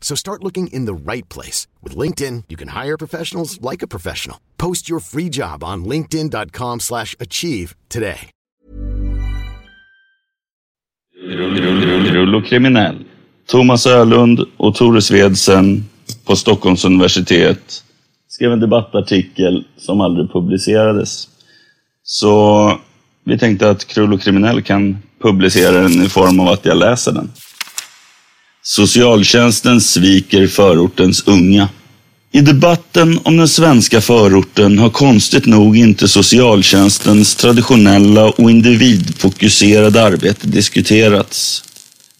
So start looking in the right place. With LinkedIn, you can hire professionals like a professional. Post your free job on linkedin.com slash achieve today. Rull och kriminell. Thomas Ölund och Tore Svedsen på Stockholms universitet skrev en debattartikel som aldrig publicerades. Så vi tänkte att Krull och kriminell kan publicera den i form av att jag läser den. Socialtjänsten sviker förortens unga. I debatten om den svenska förorten har konstigt nog inte socialtjänstens traditionella och individfokuserade arbete diskuterats.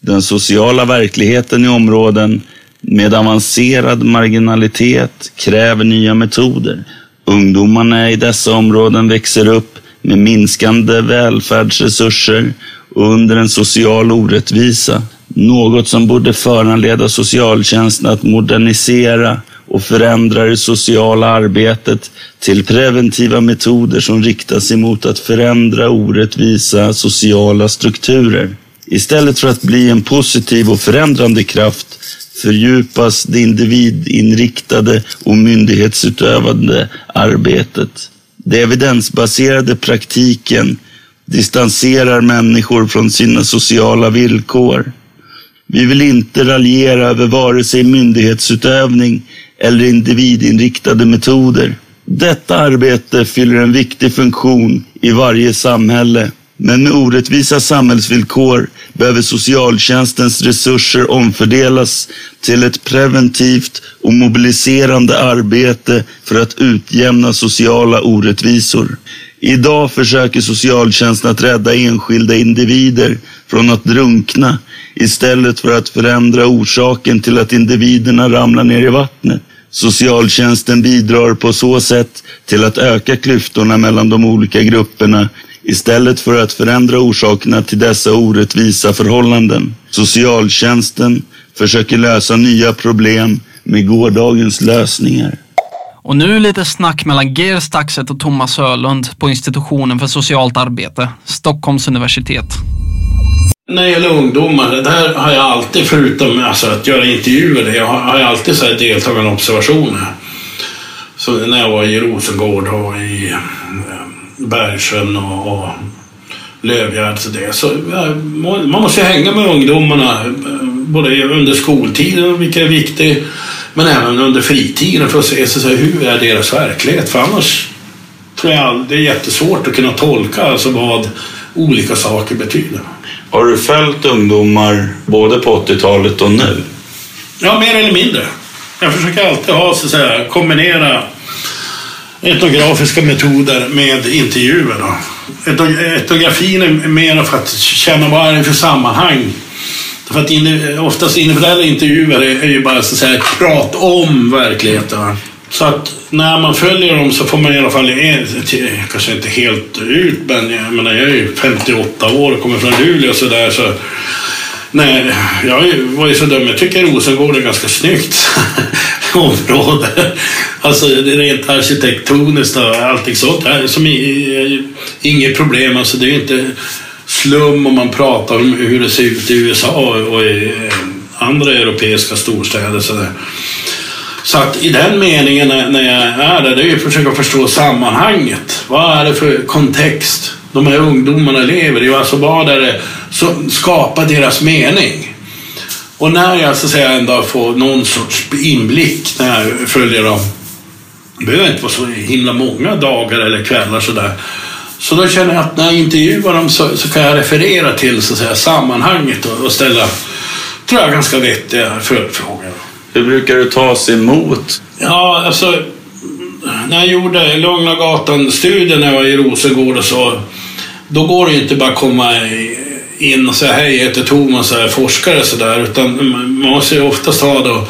Den sociala verkligheten i områden med avancerad marginalitet kräver nya metoder. Ungdomarna i dessa områden växer upp med minskande välfärdsresurser och under en social orättvisa. Något som borde föranleda socialtjänsten att modernisera och förändra det sociala arbetet till preventiva metoder som riktas emot att förändra orättvisa sociala strukturer. Istället för att bli en positiv och förändrande kraft fördjupas det individinriktade och myndighetsutövande arbetet. Det evidensbaserade praktiken distanserar människor från sina sociala villkor. Vi vill inte raljera över vare sig myndighetsutövning eller individinriktade metoder. Detta arbete fyller en viktig funktion i varje samhälle. Men med orättvisa samhällsvillkor behöver socialtjänstens resurser omfördelas till ett preventivt och mobiliserande arbete för att utjämna sociala orättvisor. Idag försöker socialtjänsten att rädda enskilda individer från att drunkna istället för att förändra orsaken till att individerna ramlar ner i vattnet. Socialtjänsten bidrar på så sätt till att öka klyftorna mellan de olika grupperna istället för att förändra orsakerna till dessa orättvisa förhållanden. Socialtjänsten försöker lösa nya problem med gårdagens lösningar. Och nu lite snack mellan Geir Staxet och Thomas Ölund på institutionen för socialt arbete, Stockholms universitet. När det gäller ungdomar, det där har jag alltid, förutom alltså, att göra intervjuer, jag har, har jag alltid så här deltagande observationer. Så när jag var i Rosengård och i eh, Bergsjön och, och Lövgärd så det. Så, ja, man måste ju hänga med ungdomarna eh, både under skoltiden, vilket är viktigt, men även under fritiden för att se så, så här, hur är deras verklighet. För annars tror jag det är jättesvårt att kunna tolka alltså, vad olika saker betyder. Har du följt ungdomar både på 80-talet och nu? Ja, mer eller mindre. Jag försöker alltid ha, så att säga, kombinera etnografiska metoder med intervjuer. Då. Etnografin är mer för att känna vad det är för sammanhang För att in, oftast individuella intervjuer är, är ju bara så att säga prat om verkligheten. Så att när man följer dem så får man i alla fall, en- till- kanske inte helt ut, men jag, menar, jag är ju 58 år och kommer från Luleå och sådär. Så, nej, jag var ju så dum. Jag tycker Rosengård är ganska snyggt område. Alltså det är rent arkitektoniskt och allting sånt. Här, som inget problem. Alltså det är ju inte slum om man pratar om hur det ser ut i USA och, och i eh, andra europeiska storstäder. Så där. Så att i den meningen när, jag är där, det är ju att försöka förstå sammanhanget. Vad är det för kontext de här ungdomarna lever i? Alltså vad är det som skapar deras mening? Och när jag så att säga ändå får någon sorts inblick när jag följer dem, det behöver inte vara så himla många dagar eller kvällar sådär. Så då känner jag att när jag intervjuar dem så, så kan jag referera till så att säga, sammanhanget och, och ställa, tror jag, ganska vettiga följdfrågor. Hur brukar du tas emot? Ja, alltså när jag gjorde Lugna Gatan-studien när jag var i Rosengård och så, då går det ju inte bara att komma in och säga hej, jag heter Thomas och jag är forskare och sådär, utan man måste ju oftast ha då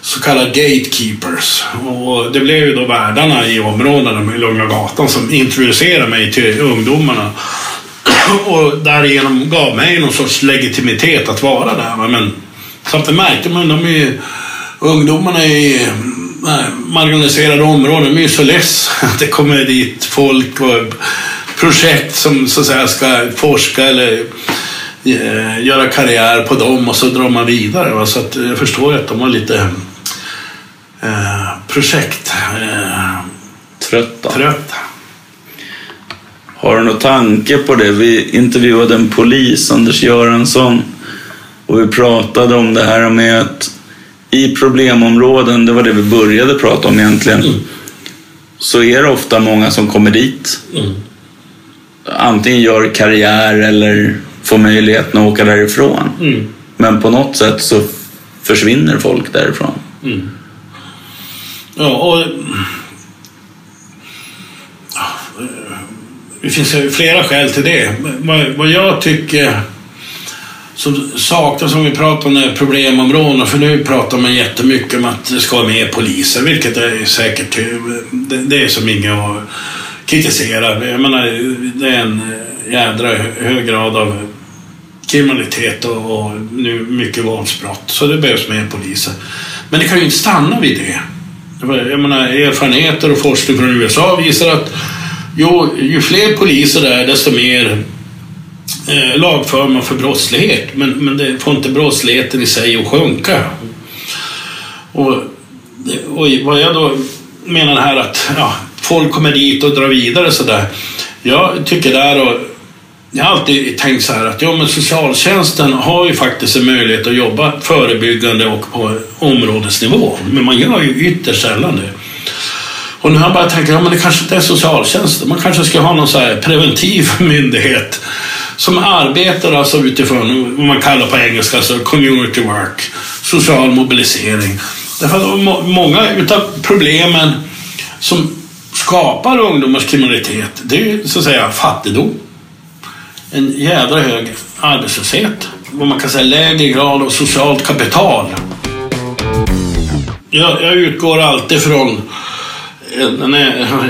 så kallade gatekeepers. Och det blev ju då värdarna i områdena med Lugna Gatan som introducerade mig till ungdomarna och därigenom gav mig någon sorts legitimitet att vara där. Men samtidigt märkte man de är ju, ungdomarna i eh, marginaliserade områden, de är så less att det kommer dit folk och projekt som så att säga ska forska eller eh, göra karriär på dem och så drar man vidare. Så att jag förstår att de har lite eh, projekt eh, Trötta? trött. Har du någon tanke på det? Vi intervjuade en polis, Anders Göransson, och vi pratade om det här med att i problemområden, det var det vi började prata om egentligen, så är det ofta många som kommer dit. Antingen gör karriär eller får möjligheten att åka därifrån. Men på något sätt så försvinner folk därifrån. Ja, och... Det finns ju flera skäl till det. Vad jag tycker som saknas om vi pratar om det problemområdena, för nu pratar man jättemycket om att det ska vara mer poliser, vilket är säkert, eh, det, det är som inget att kritisera. Jag menar, det är en eh, jädra hög grad av kriminalitet och, och nu mycket våldsbrott, så det behövs mer poliser. Men det kan ju inte stanna vid det. Jag menar, erfarenheter och forskning från USA visar att jo, ju fler poliser det är, desto mer eh, lagför man för brottslighet. Men, men det får inte brottsligheten i sig att sjunka. Och, och vad jag då menar här att ja, folk kommer dit och drar vidare sådär. Jag tycker där och jag har alltid tänkt så här att ja, men socialtjänsten har ju faktiskt en möjlighet att jobba förebyggande och på områdesnivå. Men man gör ju ytterst sällan det. Och nu har jag bara tänkt, ja men det kanske inte är socialtjänsten. Man kanske ska ha någon så här preventiv myndighet som arbetar alltså utifrån vad man kallar på engelska alltså community work, social mobilisering. Därför att många utav problemen som skapar ungdomars kriminalitet, det är ju så att säga fattigdom. En jädra hög arbetslöshet. Vad man kan säga lägre grad av socialt kapital. Jag, jag utgår alltid från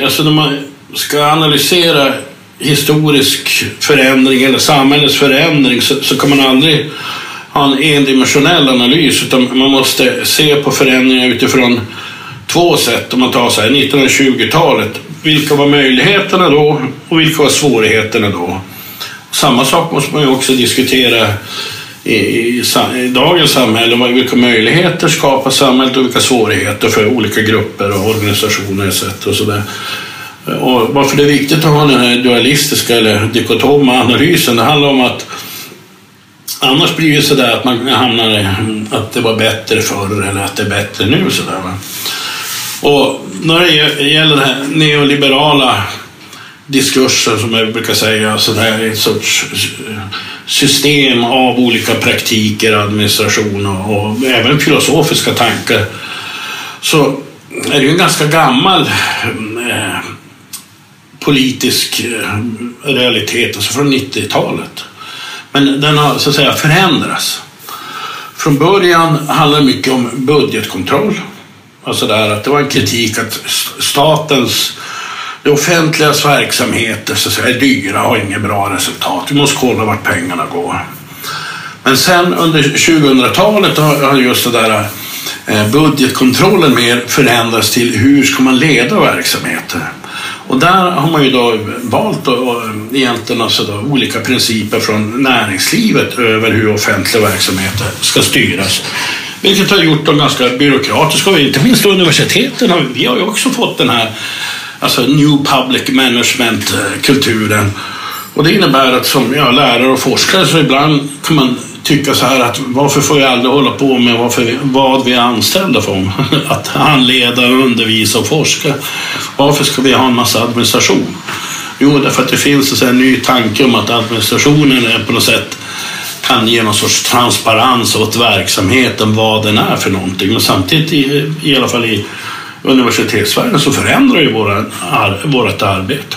alltså när man ska analysera historisk förändring eller samhällets förändring så, så kan man aldrig ha en endimensionell analys utan man måste se på förändringar utifrån två sätt. Om man tar så 1920-talet. Vilka var möjligheterna då och vilka var svårigheterna då? Samma sak måste man ju också diskutera i, i, i dagens samhälle. Vilka möjligheter skapar samhället och vilka svårigheter för olika grupper och organisationer etc. Och så där. Och varför det är viktigt att ha den här dualistiska eller dikotoma analysen, det handlar om att annars blir det sådär att man hamnar i att det var bättre förr eller att det är bättre nu. Så där, va? Och när det gäller den här neoliberala diskursen som jag brukar säga, så där, ett sorts system av olika praktiker, administration och, och även filosofiska tankar. Så är det ju en ganska gammal eh, politisk eh, realitet, alltså från 90-talet. Men den har så att säga förändrats. från början handlade det mycket om budgetkontroll. Alltså där att det var en kritik att statens, det offentligas verksamheter så att säga, är dyra och har inget bra resultat. Vi måste kolla vart pengarna går. Men sen under 2000-talet har just det där eh, budgetkontrollen mer förändrats till hur ska man leda verksamheter. Och där har man ju då valt då, eh, egentligen alltså då, olika principer från näringslivet över hur offentliga verksamheter ska styras. Vilket har gjort dem ganska byråkratiska och inte minst universiteten. Har, vi har ju också fått den här alltså New Public Management-kulturen. Eh, och det innebär att som ja, lärare och forskare så ibland kan man tycka så här att varför får jag aldrig hålla på med varför, vad vi är anställda för? Att handleda, undervisa och forska. Varför ska vi ha en massa administration? Jo, därför att det finns en ny tanke om att administrationen är på något sätt kan ge någon sorts transparens åt verksamheten, vad den är för någonting. Men samtidigt, i, i alla fall i universitetsvärlden, så förändrar ju våra, ar, vårt arbete.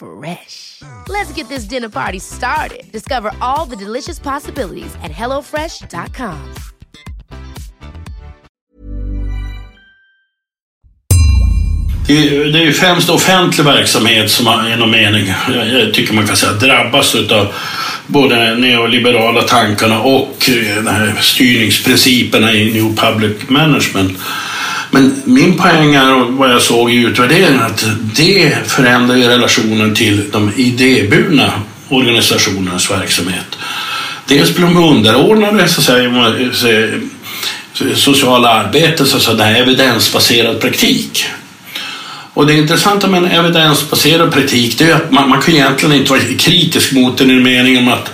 Fresh. Let's get this dinner party started. Discover all the delicious possibilities at hellofresh.com. Det är ju främst offentlig verksamhet som i någon mening, jag tycker man kan säga, drabbas av både neoliberala tankarna och eh, de här styrningsprinciperna i New Public Management. Men min poäng är, och vad jag såg i utvärderingen, att det förändrar ju relationen till de idéburna organisationernas verksamhet. Dels blir de underordnade så att säga, sociala arbetet, så att säga, evidensbaserad praktik. Och det intressanta med en evidensbaserad praktik det är att man, man kan egentligen inte vara kritisk mot den i meningen att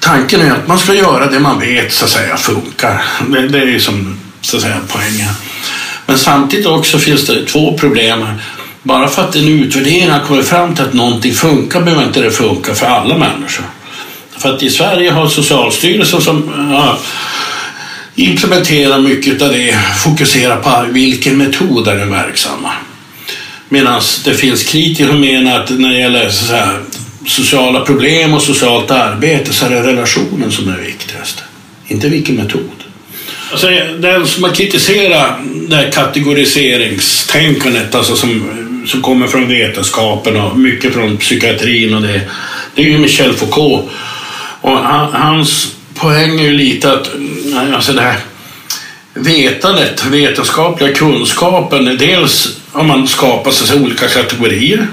tanken är att man ska göra det man vet så att säga funkar. Det, det är ju som så att säga poängen. Men samtidigt också finns det två problem. Bara för att en utvärdering har kommit fram till att någonting funkar behöver inte det funka för alla människor. För att i Sverige har Socialstyrelsen som ja, implementerar mycket av det fokuserar på vilken metod är den verksamma. Medan det finns kritiker som menar att när det gäller så här, sociala problem och socialt arbete så är det relationen som är viktigast. Inte vilken metod. Alltså, den som har kritiserat det här kategoriseringstänkandet alltså som, som kommer från vetenskapen och mycket från psykiatrin och det, det är ju Michel Foucault. Och hans poäng är ju lite att alltså det här vetandet, vetenskapliga kunskapen, dels har man skapat sig olika kategorier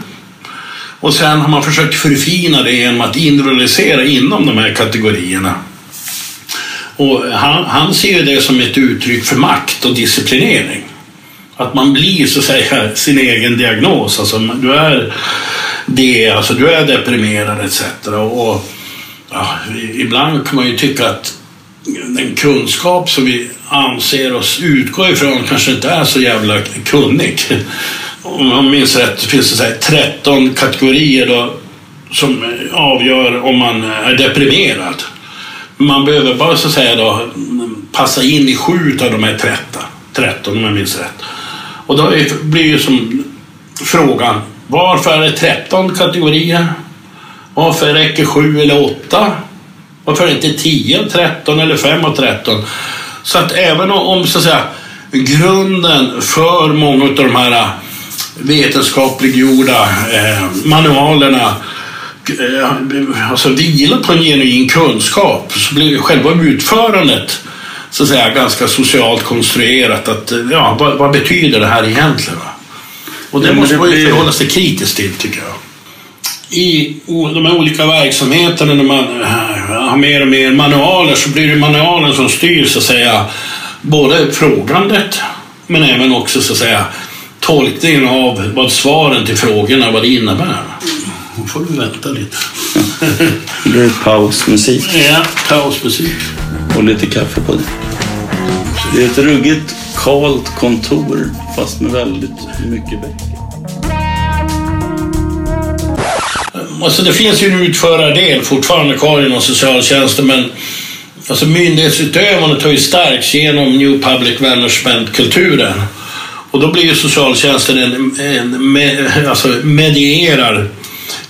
och sen har man försökt förfina det genom att individualisera inom de här kategorierna. Och han, han ser det som ett uttryck för makt och disciplinering. Att man blir så att säga sin egen diagnos. Alltså, du är det, alltså du är deprimerad etc. Och, och ja, ibland kan man ju tycka att den kunskap som vi anser oss utgå ifrån kanske inte är så jävla kunnig. Om jag minns rätt finns det så här 13 kategorier då, som avgör om man är deprimerad. Man behöver bara så att säga då, passa in i sju av de här 13, 13 om jag minns rätt. Och då blir ju som frågan, varför är det 13 kategorier? Varför räcker 7 eller 8? Varför är det inte 10, 13 eller 5 och 13? Så att även om så att säga, grunden för många av de här eh, vetenskapliggjorda eh, manualerna eh, alltså vilar på en genuin kunskap så blir själva utförandet så att säga ganska socialt konstruerat. Att, ja, vad, vad betyder det här egentligen? Va? Och det ja, måste man ju förhålla sig kritiskt till tycker jag. I de här olika verksamheterna när man eh, har mer och mer manualer så blir det manualen som styr så att säga både frågandet men även också så att säga tolkningen av vad svaren till frågorna vad det innebär. Nu får du vänta lite. det blir pausmusik. Ja, pausmusik. Och lite kaffe på det. Det är ett ruggigt kalt kontor fast med väldigt mycket bäckar. Alltså det finns ju en utförardel fortfarande kvar inom socialtjänsten men alltså myndighetsutövandet har ju stärkts genom New Public Management-kulturen. Och då blir ju socialtjänsten en, en med, alltså medierar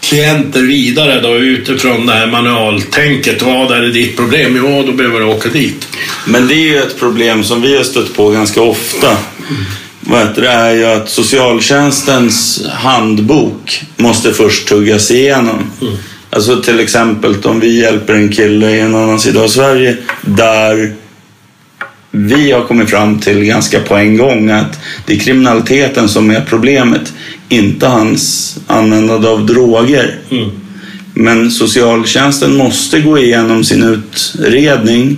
klienter vidare då utifrån det här manualtänket. Vad är ditt problem? Ja, då behöver du åka dit. Men det är ju ett problem som vi har stött på ganska ofta. Vad det är ju att socialtjänstens handbok måste först tuggas igenom. Mm. Alltså till exempel om vi hjälper en kille i en annan sida av Sverige där vi har kommit fram till ganska på en gång att det är kriminaliteten som är problemet, inte hans användande av droger. Mm. Men socialtjänsten måste gå igenom sin utredning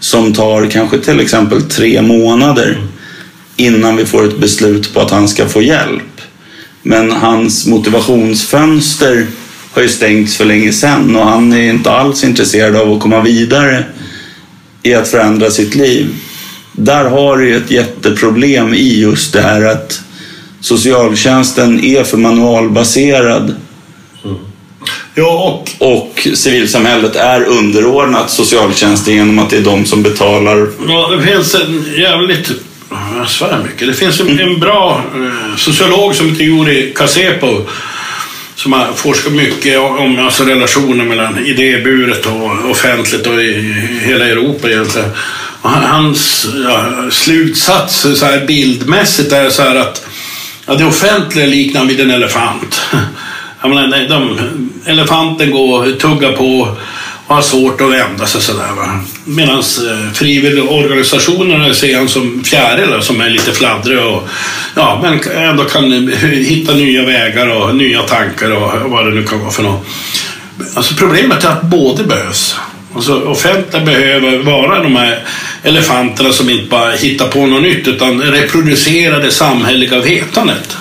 som tar kanske till exempel tre månader innan vi får ett beslut på att han ska få hjälp. Men hans motivationsfönster har ju stängts för länge sedan och han är inte alls intresserad av att komma vidare i att förändra sitt liv där har du ett jätteproblem i just det här att socialtjänsten är för manualbaserad. Mm. Ja, och... och civilsamhället är underordnat socialtjänsten genom att det är de som betalar. Ja, det finns en jävligt... Jag svär mycket. Det finns en, en bra eh, sociolog som heter Juri Kasepo som har forskat mycket om alltså relationer mellan idéburet och offentligt och i hela Europa egentligen. Hans ja, slutsats så här bildmässigt är så här att ja, det offentliga liknar vid en elefant. Jag menar, de, elefanten går och tuggar på och har svårt att vända sig sådär. Medan eh, frivilligorganisationerna ser han som fjärilar som är lite fladdriga och ja, men ändå kan hitta nya vägar och nya tankar och vad det nu kan vara för något. Alltså problemet är att både behövs. Alltså, offentliga behöver vara de här elefanterna som inte bara hittar på något nytt utan reproducerar det samhälleliga vetandet.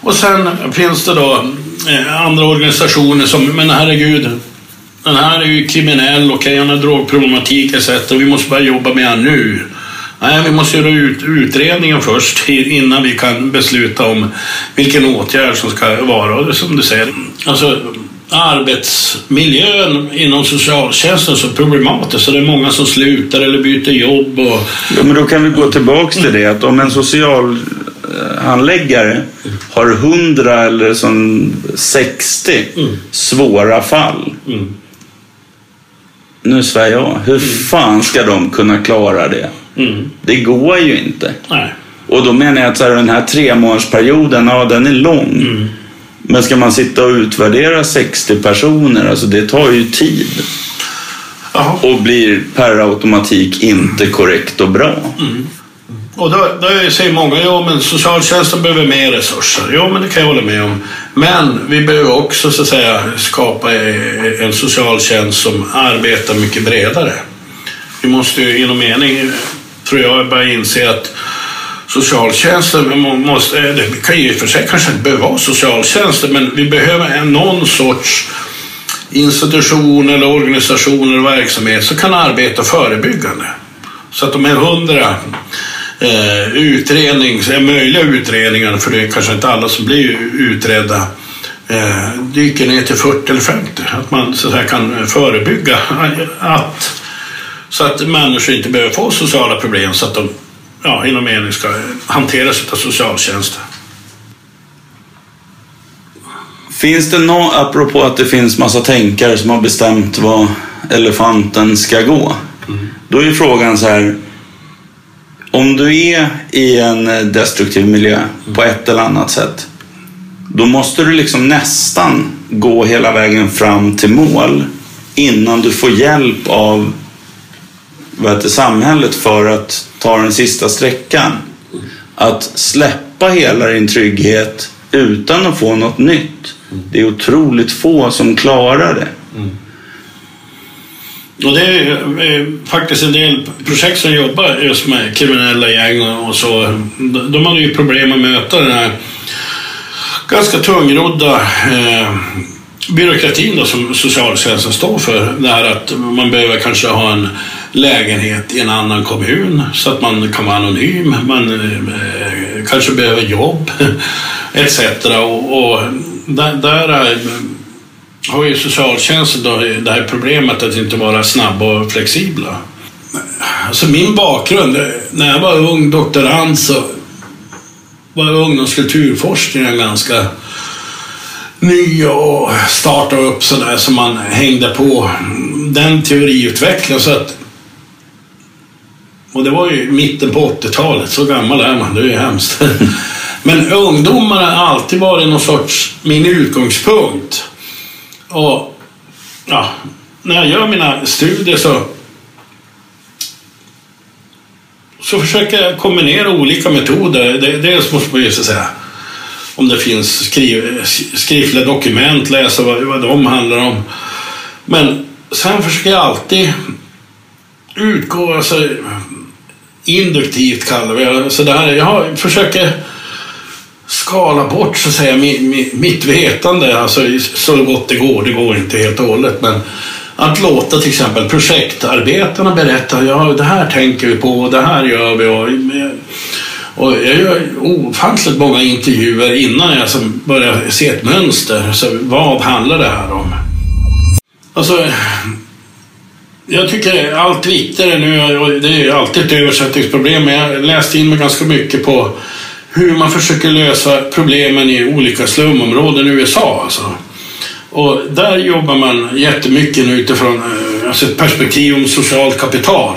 Och sen finns det då eh, andra organisationer som, men herregud, den här är ju kriminell, okej okay, han har drogproblematik etc. Vi måste börja jobba med han nu. Nej, vi måste göra ut, utredningen först innan vi kan besluta om vilken åtgärd som ska vara. Som du säger, alltså arbetsmiljön inom socialtjänsten så problematisk så det är många som slutar eller byter jobb. Och... Ja, men då kan vi gå tillbaks till det att om en socialhandläggare har 100 eller som 60 mm. svåra fall. Mm. Nu svär jag. Hur mm. fan ska de kunna klara det? Mm. Det går ju inte. Nej. Och då menar jag att så här, den här tre månadersperioden, ja den är lång. Men ska man sitta och utvärdera 60 personer, alltså det tar ju tid. Aha. Och blir per automatik inte korrekt och bra. Mm. Och då, då säger många, ja men socialtjänsten behöver mer resurser. Ja men det kan jag hålla med om. Men vi behöver också så att säga skapa en socialtjänst som arbetar mycket bredare. Vi måste ju inom mening, tror jag, börja inse att socialtjänsten måste, eh, det kan ju för sig kanske inte behöva vara socialtjänsten, men vi behöver någon sorts institution eller organisation eller verksamhet som kan arbeta förebyggande. Så att de här hundra eh, utrednings, eh, möjliga utredningarna, för det är kanske inte alla som blir utredda, eh, dyker ner till 40 eller 50. Att man så att kan förebygga att, så att människor inte behöver få sociala problem så att de ja, inom mening ska hanteras av socialtjänsten. Finns det något, apropå att det finns massa tänkare som har bestämt vad elefanten ska gå. Mm. Då är frågan så här. Om du är i en destruktiv miljö på ett eller annat sätt. Då måste du liksom nästan gå hela vägen fram till mål innan du får hjälp av vad heter, samhället för att ta den sista sträckan. Att släppa hela din trygghet utan att få något nytt. Det är otroligt få som klarar det. Mm. Och det är eh, faktiskt en del projekt som jobbar just med kriminella gäng och så. De hade ju problem att möta den här ganska tungrodda eh, byråkratin då, som socialtjänsten står för. Det här att man behöver kanske ha en lägenhet i en annan kommun så att man kan vara anonym. Man eh, kanske behöver jobb etc. Och, och där, där har ju socialtjänsten då det här problemet att inte vara snabba och flexibla. Alltså min bakgrund, när jag var ung doktorand så var ungdomskulturforskningen ganska ny och startade upp sådär så man hängde på den teoriutvecklingen. Så att, och det var ju mitten på 80-talet, så gammal är man, det är ju hemskt. Men ungdomar har alltid varit någon sorts min utgångspunkt. Och ja, när jag gör mina studier så så försöker jag kombinera olika metoder. Dels måste man ju så säga om det finns skriv, skriftliga dokument, läsa vad, vad de handlar om. Men sen försöker jag alltid utgå, alltså induktivt kallar vi det. Så jag försöker skala bort så att säga mitt vetande, alltså så gott det går. Det går inte helt och hållet, men att låta till exempel projektarbetarna berätta, ja det här tänker vi på, och det här gör vi. Och, och jag gör ofantligt många intervjuer innan jag börjar se ett mönster. Så vad handlar det här om? Alltså, jag tycker allt viktigare nu, och det är alltid ett översättningsproblem, men jag läste in mig ganska mycket på hur man försöker lösa problemen i olika slumområden i USA. Alltså. Och där jobbar man jättemycket nu utifrån eh, alltså ett perspektiv om socialt kapital.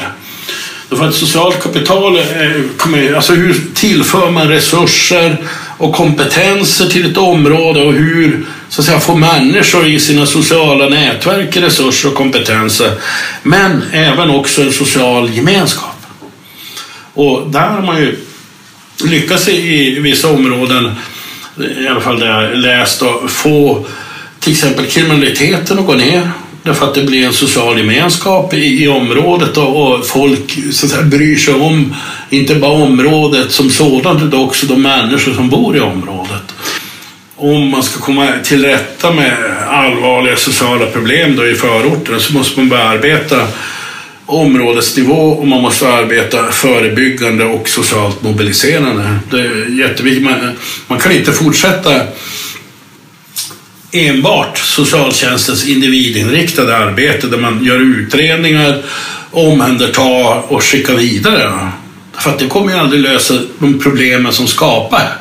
Därför att socialt kapital, eh, är, alltså hur tillför man resurser och kompetenser till ett område och hur så att säga, få människor i sina sociala nätverk resurser och kompetenser. Men även också en social gemenskap. Och där har man ju lyckats i vissa områden, i alla fall det jag läst, att få till exempel kriminaliteten att gå ner. Därför att det blir en social gemenskap i, i området och, och, folk så att säga, bryr sig om inte bara området som sådant utan också de människor som bor i området. Om man ska komma till rätta med allvarliga sociala problem då i förorterna så måste man börja arbeta områdesnivå och man måste arbeta förebyggande och socialt mobiliserande. Det är jätteviktigt. Man, man kan inte fortsätta enbart socialtjänstens individinriktade arbete där man gör utredningar, omhändertar och skickar vidare. För att det kommer ju aldrig lösa de problemen som skapar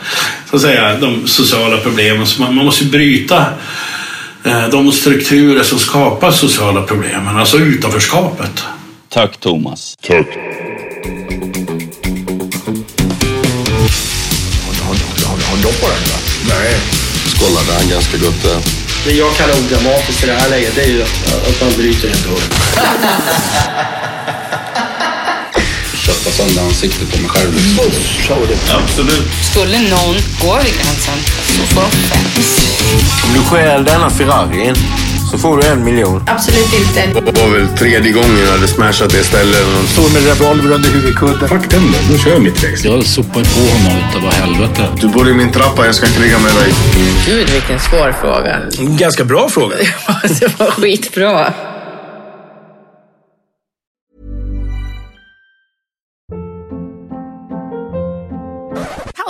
så att säga, de sociala problemen. Så man, man måste bryta eh, de strukturer som skapar sociala problemen, alltså utanförskapet. Tack Thomas. Tack. Har, har doppat den? Nej kollade han ganska gott där. Det jag kallar odramatiskt i det här läget det är ju att man bryter och hållet. Kötta sönder ansiktet på mig själv. Liksom. Absolut. Skulle någon gå över gränsen så får de fem. Om du stjäl denna Ferrarin Så får du en miljon. Absolut inte. Det var väl tredje gången jag hade smashat det stället. Står med revolver under huvudkudden. Fuck den då, då kör jag mitt race. Jag sopar på honom utav vad helvete. Du bor i min trappa, jag ska kriga med dig. Gud, vilken svår fråga. Ganska bra fråga. det var skitbra.